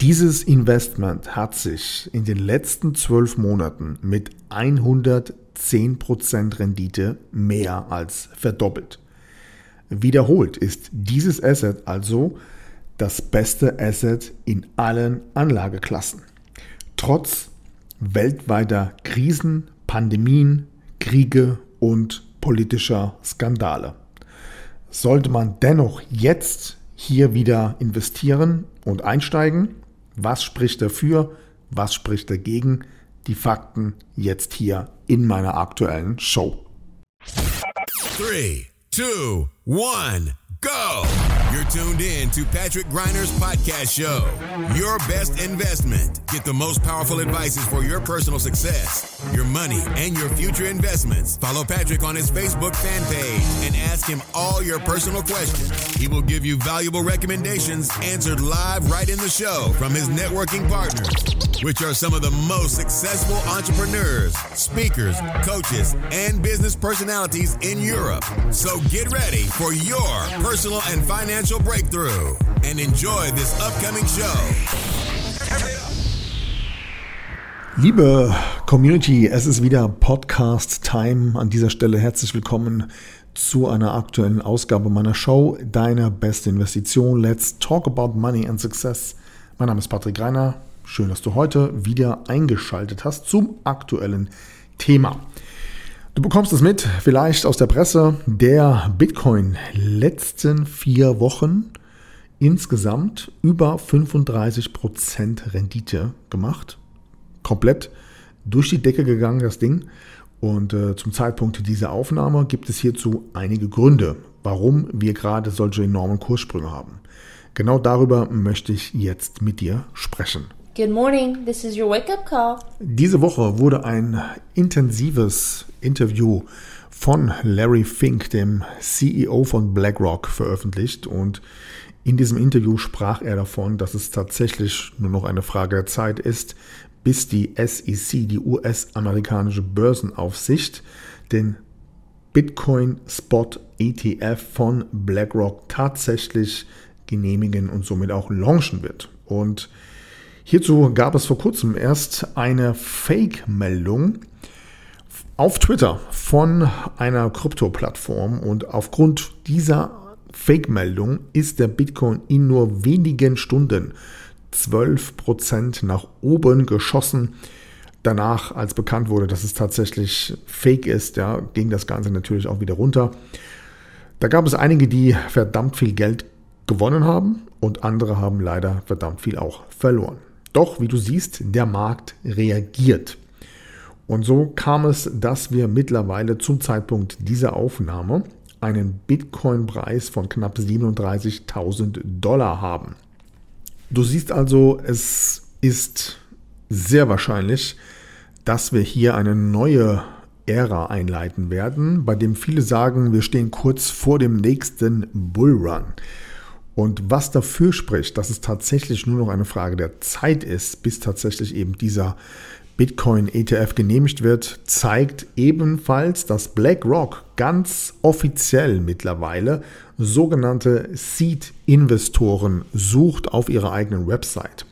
Dieses Investment hat sich in den letzten zwölf Monaten mit 110% Rendite mehr als verdoppelt. Wiederholt ist dieses Asset also das beste Asset in allen Anlageklassen. Trotz weltweiter Krisen, Pandemien, Kriege und politischer Skandale. Sollte man dennoch jetzt hier wieder investieren und einsteigen? Was spricht dafür? Was spricht dagegen? Die Fakten jetzt hier in meiner aktuellen Show. 3, 2, 1, go! You're tuned in to Patrick Griner's podcast show. Your best investment. Get the most powerful advices for your personal success, your money, and your future investments. Follow Patrick on his Facebook fan page and ask him all your personal questions. He will give you valuable recommendations answered live right in the show from his networking partners, which are some of the most successful entrepreneurs, speakers, coaches, and business personalities in Europe. So get ready for your personal and financial breakthrough and enjoy this upcoming show. Liebe Community, es ist wieder Podcast Time. An dieser Stelle herzlich willkommen zu einer aktuellen Ausgabe meiner Show Deine beste Investition. Let's talk about money and success. Mein Name ist Patrick Reiner. Schön, dass du heute wieder eingeschaltet hast zum aktuellen Thema. Du bekommst es mit, vielleicht aus der Presse, der Bitcoin letzten vier Wochen insgesamt über 35% Rendite gemacht. Komplett durch die Decke gegangen, das Ding. Und äh, zum Zeitpunkt dieser Aufnahme gibt es hierzu einige Gründe, warum wir gerade solche enormen Kurssprünge haben. Genau darüber möchte ich jetzt mit dir sprechen. Good morning, this is your wake-up call. Diese Woche wurde ein intensives Interview von Larry Fink, dem CEO von BlackRock, veröffentlicht und in diesem Interview sprach er davon, dass es tatsächlich nur noch eine Frage der Zeit ist, bis die SEC, die US-amerikanische Börsenaufsicht, den Bitcoin Spot ETF von BlackRock tatsächlich genehmigen und somit auch launchen wird. Und Hierzu gab es vor kurzem erst eine Fake-Meldung auf Twitter von einer Krypto-Plattform und aufgrund dieser Fake-Meldung ist der Bitcoin in nur wenigen Stunden 12% nach oben geschossen. Danach, als bekannt wurde, dass es tatsächlich Fake ist, ja, ging das Ganze natürlich auch wieder runter. Da gab es einige, die verdammt viel Geld gewonnen haben und andere haben leider verdammt viel auch verloren. Doch, wie du siehst, der Markt reagiert. Und so kam es, dass wir mittlerweile zum Zeitpunkt dieser Aufnahme einen Bitcoin-Preis von knapp 37.000 Dollar haben. Du siehst also, es ist sehr wahrscheinlich, dass wir hier eine neue Ära einleiten werden, bei dem viele sagen, wir stehen kurz vor dem nächsten Bullrun. Und was dafür spricht, dass es tatsächlich nur noch eine Frage der Zeit ist, bis tatsächlich eben dieser Bitcoin-ETF genehmigt wird, zeigt ebenfalls, dass BlackRock ganz offiziell mittlerweile sogenannte Seed-Investoren sucht auf ihrer eigenen Website.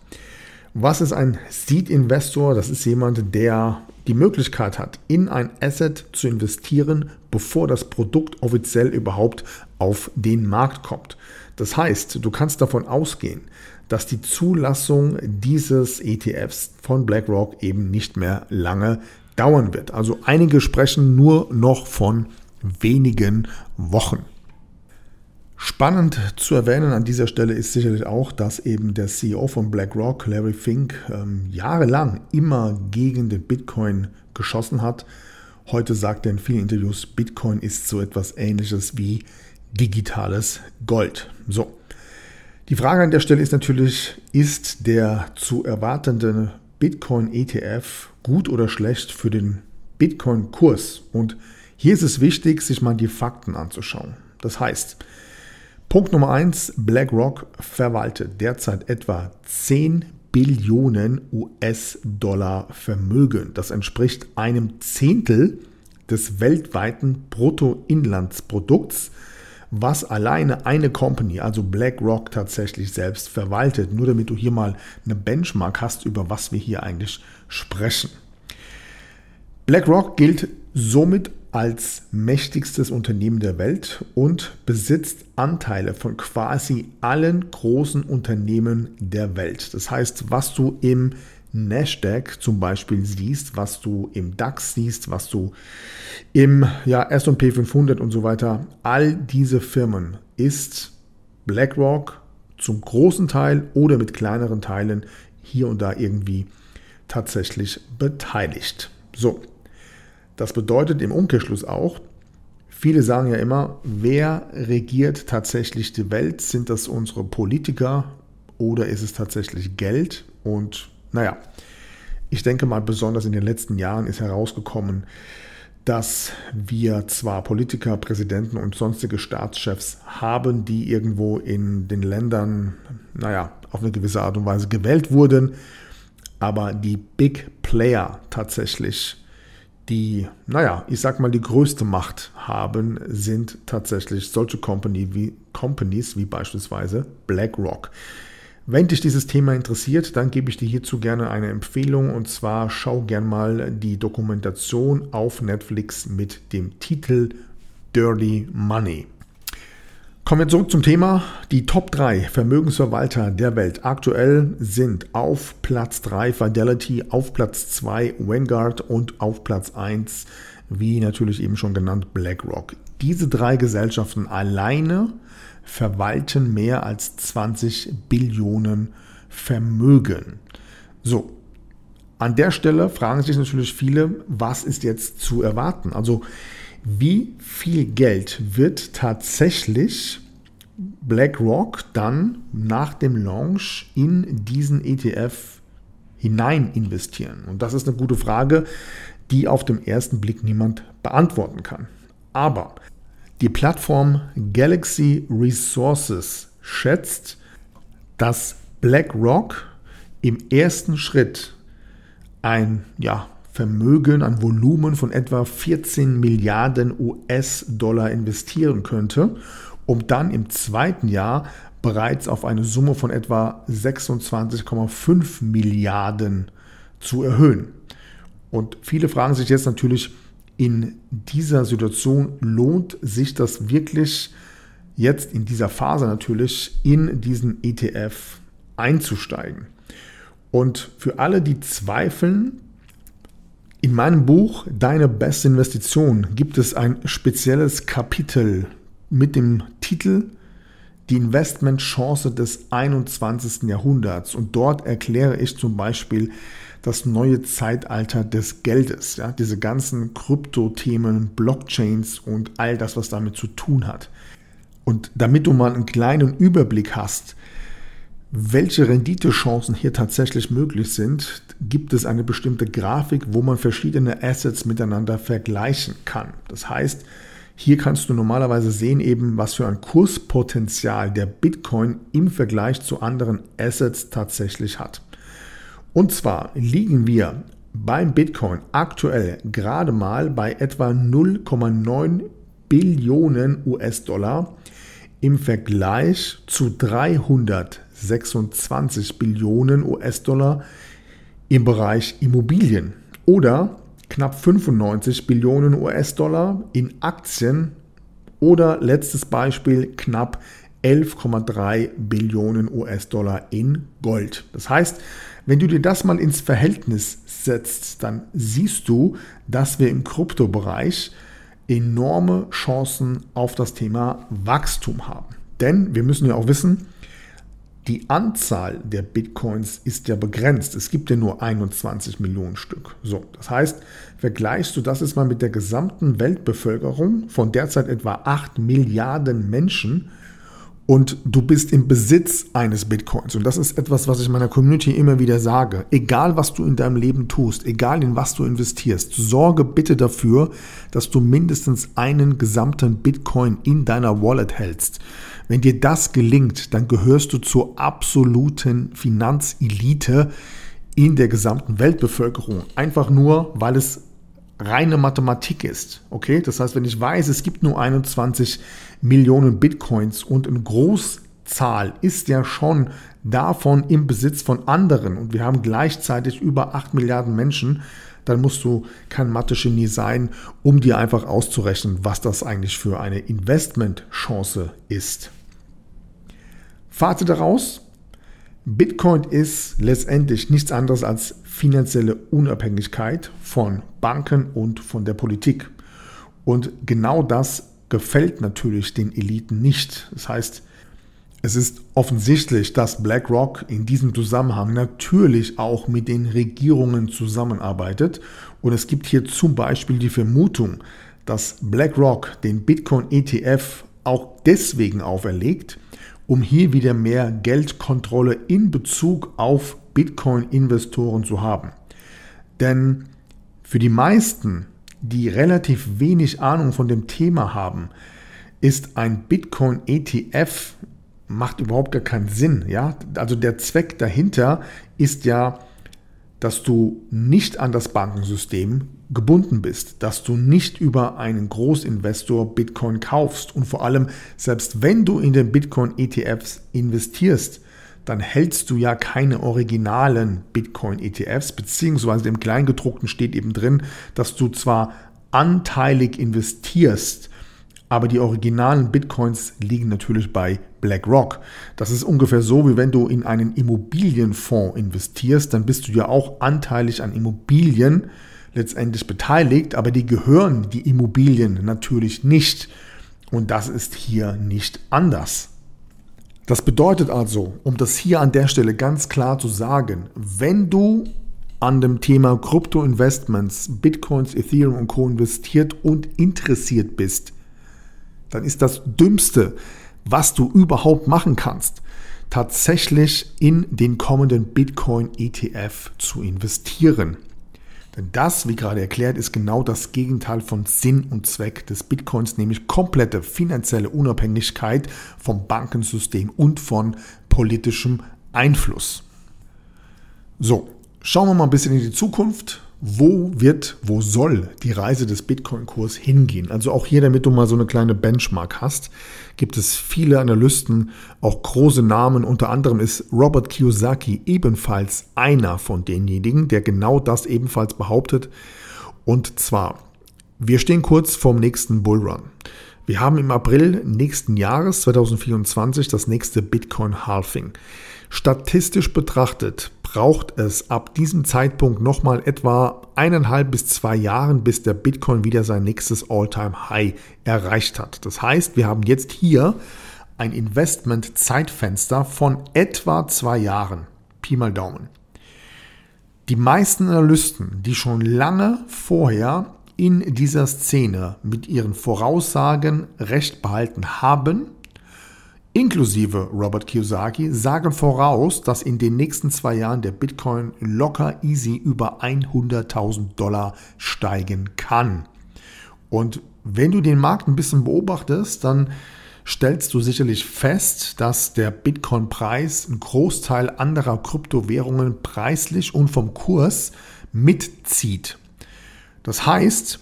Was ist ein Seed-Investor? Das ist jemand, der die Möglichkeit hat, in ein Asset zu investieren, bevor das Produkt offiziell überhaupt auf den Markt kommt. Das heißt, du kannst davon ausgehen, dass die Zulassung dieses ETFs von BlackRock eben nicht mehr lange dauern wird. Also einige sprechen nur noch von wenigen Wochen. Spannend zu erwähnen an dieser Stelle ist sicherlich auch, dass eben der CEO von BlackRock, Larry Fink, ähm, jahrelang immer gegen den Bitcoin geschossen hat. Heute sagt er in vielen Interviews, Bitcoin ist so etwas ähnliches wie digitales Gold. So. Die Frage an der Stelle ist natürlich, ist der zu erwartende Bitcoin ETF gut oder schlecht für den Bitcoin Kurs? Und hier ist es wichtig, sich mal die Fakten anzuschauen. Das heißt, Punkt Nummer eins: BlackRock verwaltet derzeit etwa 10 Billionen US-Dollar Vermögen. Das entspricht einem Zehntel des weltweiten Bruttoinlandsprodukts was alleine eine Company, also BlackRock, tatsächlich selbst verwaltet. Nur damit du hier mal eine Benchmark hast, über was wir hier eigentlich sprechen. BlackRock gilt somit als mächtigstes Unternehmen der Welt und besitzt Anteile von quasi allen großen Unternehmen der Welt. Das heißt, was du im Nasdaq zum Beispiel siehst, was du im DAX siehst, was du im ja, S&P 500 und so weiter, all diese Firmen ist BlackRock zum großen Teil oder mit kleineren Teilen hier und da irgendwie tatsächlich beteiligt. So, das bedeutet im Umkehrschluss auch, viele sagen ja immer, wer regiert tatsächlich die Welt? Sind das unsere Politiker oder ist es tatsächlich Geld? Und naja, ich denke mal, besonders in den letzten Jahren ist herausgekommen, dass wir zwar Politiker, Präsidenten und sonstige Staatschefs haben, die irgendwo in den Ländern, naja, auf eine gewisse Art und Weise gewählt wurden, aber die Big Player tatsächlich, die, naja, ich sag mal, die größte Macht haben, sind tatsächlich solche Company wie, Companies wie beispielsweise BlackRock. Wenn dich dieses Thema interessiert, dann gebe ich dir hierzu gerne eine Empfehlung und zwar schau gern mal die Dokumentation auf Netflix mit dem Titel Dirty Money. Kommen wir zurück zum Thema. Die Top 3 Vermögensverwalter der Welt aktuell sind auf Platz 3 Fidelity, auf Platz 2 Vanguard und auf Platz 1, wie natürlich eben schon genannt, BlackRock. Diese drei Gesellschaften alleine verwalten mehr als 20 Billionen Vermögen. So, an der Stelle fragen sich natürlich viele, was ist jetzt zu erwarten? Also wie viel Geld wird tatsächlich BlackRock dann nach dem Launch in diesen ETF hinein investieren? Und das ist eine gute Frage, die auf den ersten Blick niemand beantworten kann. Aber die Plattform Galaxy Resources schätzt, dass BlackRock im ersten Schritt ein ja, Vermögen, ein Volumen von etwa 14 Milliarden US-Dollar investieren könnte, um dann im zweiten Jahr bereits auf eine Summe von etwa 26,5 Milliarden zu erhöhen. Und viele fragen sich jetzt natürlich, in dieser Situation lohnt sich das wirklich jetzt in dieser Phase natürlich in diesen ETF einzusteigen. Und für alle, die zweifeln, in meinem Buch Deine beste Investition gibt es ein spezielles Kapitel mit dem Titel Die Investmentchance des 21. Jahrhunderts. Und dort erkläre ich zum Beispiel, das neue Zeitalter des Geldes. Ja? Diese ganzen Krypto-Themen, Blockchains und all das, was damit zu tun hat. Und damit du mal einen kleinen Überblick hast, welche Renditechancen hier tatsächlich möglich sind, gibt es eine bestimmte Grafik, wo man verschiedene Assets miteinander vergleichen kann. Das heißt, hier kannst du normalerweise sehen eben, was für ein Kurspotenzial der Bitcoin im Vergleich zu anderen Assets tatsächlich hat. Und zwar liegen wir beim Bitcoin aktuell gerade mal bei etwa 0,9 Billionen US-Dollar im Vergleich zu 326 Billionen US-Dollar im Bereich Immobilien oder knapp 95 Billionen US-Dollar in Aktien oder letztes Beispiel knapp 11,3 Billionen US-Dollar in Gold. Das heißt, wenn du dir das mal ins Verhältnis setzt, dann siehst du, dass wir im Kryptobereich enorme Chancen auf das Thema Wachstum haben. Denn wir müssen ja auch wissen, die Anzahl der Bitcoins ist ja begrenzt. Es gibt ja nur 21 Millionen Stück. So, das heißt, vergleichst du das jetzt mal mit der gesamten Weltbevölkerung von derzeit etwa 8 Milliarden Menschen, und du bist im Besitz eines Bitcoins. Und das ist etwas, was ich meiner Community immer wieder sage. Egal, was du in deinem Leben tust, egal in was du investierst, sorge bitte dafür, dass du mindestens einen gesamten Bitcoin in deiner Wallet hältst. Wenn dir das gelingt, dann gehörst du zur absoluten Finanzelite in der gesamten Weltbevölkerung. Einfach nur, weil es reine Mathematik ist. Okay, das heißt, wenn ich weiß, es gibt nur 21 Millionen Bitcoins und eine Großzahl ist ja schon davon im Besitz von anderen und wir haben gleichzeitig über 8 Milliarden Menschen, dann musst du kein Mathe-Genie sein, um dir einfach auszurechnen, was das eigentlich für eine Investmentchance ist. Fazit daraus, Bitcoin ist letztendlich nichts anderes als finanzielle Unabhängigkeit von Banken und von der Politik. Und genau das gefällt natürlich den Eliten nicht. Das heißt, es ist offensichtlich, dass BlackRock in diesem Zusammenhang natürlich auch mit den Regierungen zusammenarbeitet. Und es gibt hier zum Beispiel die Vermutung, dass BlackRock den Bitcoin ETF auch deswegen auferlegt, um hier wieder mehr Geldkontrolle in Bezug auf Bitcoin-Investoren zu haben. Denn für die meisten, die relativ wenig Ahnung von dem Thema haben, ist ein Bitcoin-ETF macht überhaupt gar keinen Sinn. Ja? Also der Zweck dahinter ist ja, dass du nicht an das Bankensystem gebunden bist, dass du nicht über einen Großinvestor Bitcoin kaufst und vor allem, selbst wenn du in den Bitcoin-ETFs investierst, dann hältst du ja keine originalen Bitcoin-ETFs, beziehungsweise im Kleingedruckten steht eben drin, dass du zwar anteilig investierst, aber die originalen Bitcoins liegen natürlich bei BlackRock. Das ist ungefähr so, wie wenn du in einen Immobilienfonds investierst, dann bist du ja auch anteilig an Immobilien letztendlich beteiligt, aber die gehören die Immobilien natürlich nicht. Und das ist hier nicht anders. Das bedeutet also, um das hier an der Stelle ganz klar zu sagen, wenn du an dem Thema Krypto-Investments, Bitcoins, Ethereum und Co. investiert und interessiert bist, dann ist das Dümmste, was du überhaupt machen kannst, tatsächlich in den kommenden Bitcoin ETF zu investieren. Denn das, wie gerade erklärt, ist genau das Gegenteil von Sinn und Zweck des Bitcoins, nämlich komplette finanzielle Unabhängigkeit vom Bankensystem und von politischem Einfluss. So, schauen wir mal ein bisschen in die Zukunft wo wird, wo soll die Reise des Bitcoin-Kurs hingehen? Also auch hier, damit du mal so eine kleine Benchmark hast, gibt es viele Analysten, auch große Namen. Unter anderem ist Robert Kiyosaki ebenfalls einer von denjenigen, der genau das ebenfalls behauptet. Und zwar, wir stehen kurz vorm nächsten Bullrun. Wir haben im April nächsten Jahres 2024 das nächste Bitcoin-Halving. Statistisch betrachtet braucht es ab diesem Zeitpunkt nochmal etwa eineinhalb bis zwei Jahren, bis der Bitcoin wieder sein nächstes All-Time-High erreicht hat. Das heißt, wir haben jetzt hier ein Investment-Zeitfenster von etwa zwei Jahren. Pi mal Daumen. Die meisten Analysten, die schon lange vorher in dieser Szene mit ihren Voraussagen recht behalten haben, inklusive Robert Kiyosaki, sagen voraus, dass in den nächsten zwei Jahren der Bitcoin locker easy über 100.000 Dollar steigen kann. Und wenn du den Markt ein bisschen beobachtest, dann stellst du sicherlich fest, dass der Bitcoin-Preis einen Großteil anderer Kryptowährungen preislich und vom Kurs mitzieht. Das heißt,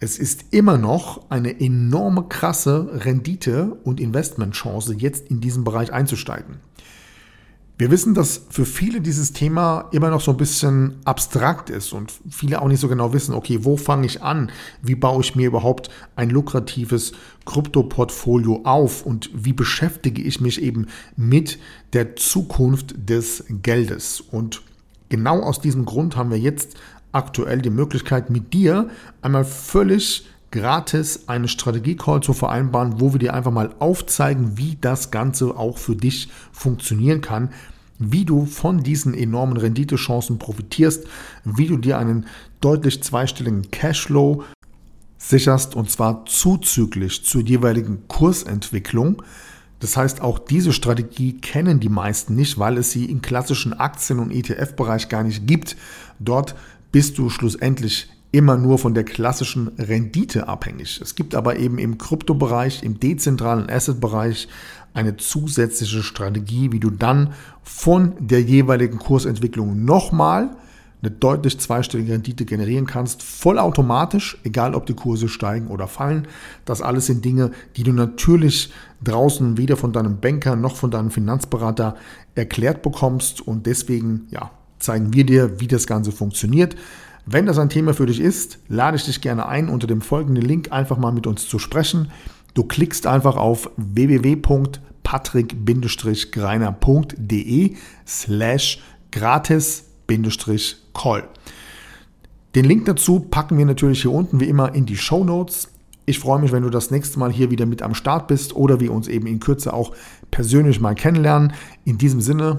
es ist immer noch eine enorme krasse Rendite und Investmentchance, jetzt in diesen Bereich einzusteigen. Wir wissen, dass für viele dieses Thema immer noch so ein bisschen abstrakt ist und viele auch nicht so genau wissen, okay, wo fange ich an? Wie baue ich mir überhaupt ein lukratives Krypto-Portfolio auf und wie beschäftige ich mich eben mit der Zukunft des Geldes? Und genau aus diesem Grund haben wir jetzt aktuell die Möglichkeit, mit dir einmal völlig gratis einen Strategie-Call zu vereinbaren, wo wir dir einfach mal aufzeigen, wie das Ganze auch für dich funktionieren kann, wie du von diesen enormen Renditechancen profitierst, wie du dir einen deutlich zweistelligen Cashflow sicherst und zwar zuzüglich zur jeweiligen Kursentwicklung. Das heißt, auch diese Strategie kennen die meisten nicht, weil es sie im klassischen Aktien- und ETF-Bereich gar nicht gibt. Dort bist du schlussendlich immer nur von der klassischen Rendite abhängig. Es gibt aber eben im Kryptobereich, im dezentralen Asset-Bereich eine zusätzliche Strategie, wie du dann von der jeweiligen Kursentwicklung nochmal eine deutlich zweistellige Rendite generieren kannst, vollautomatisch, egal ob die Kurse steigen oder fallen. Das alles sind Dinge, die du natürlich draußen weder von deinem Banker noch von deinem Finanzberater erklärt bekommst und deswegen ja, zeigen wir dir, wie das Ganze funktioniert. Wenn das ein Thema für dich ist, lade ich dich gerne ein, unter dem folgenden Link einfach mal mit uns zu sprechen. Du klickst einfach auf www.patrick-greiner.de slash gratis-call. Den Link dazu packen wir natürlich hier unten wie immer in die Show Notes. Ich freue mich, wenn du das nächste Mal hier wieder mit am Start bist oder wir uns eben in Kürze auch persönlich mal kennenlernen. In diesem Sinne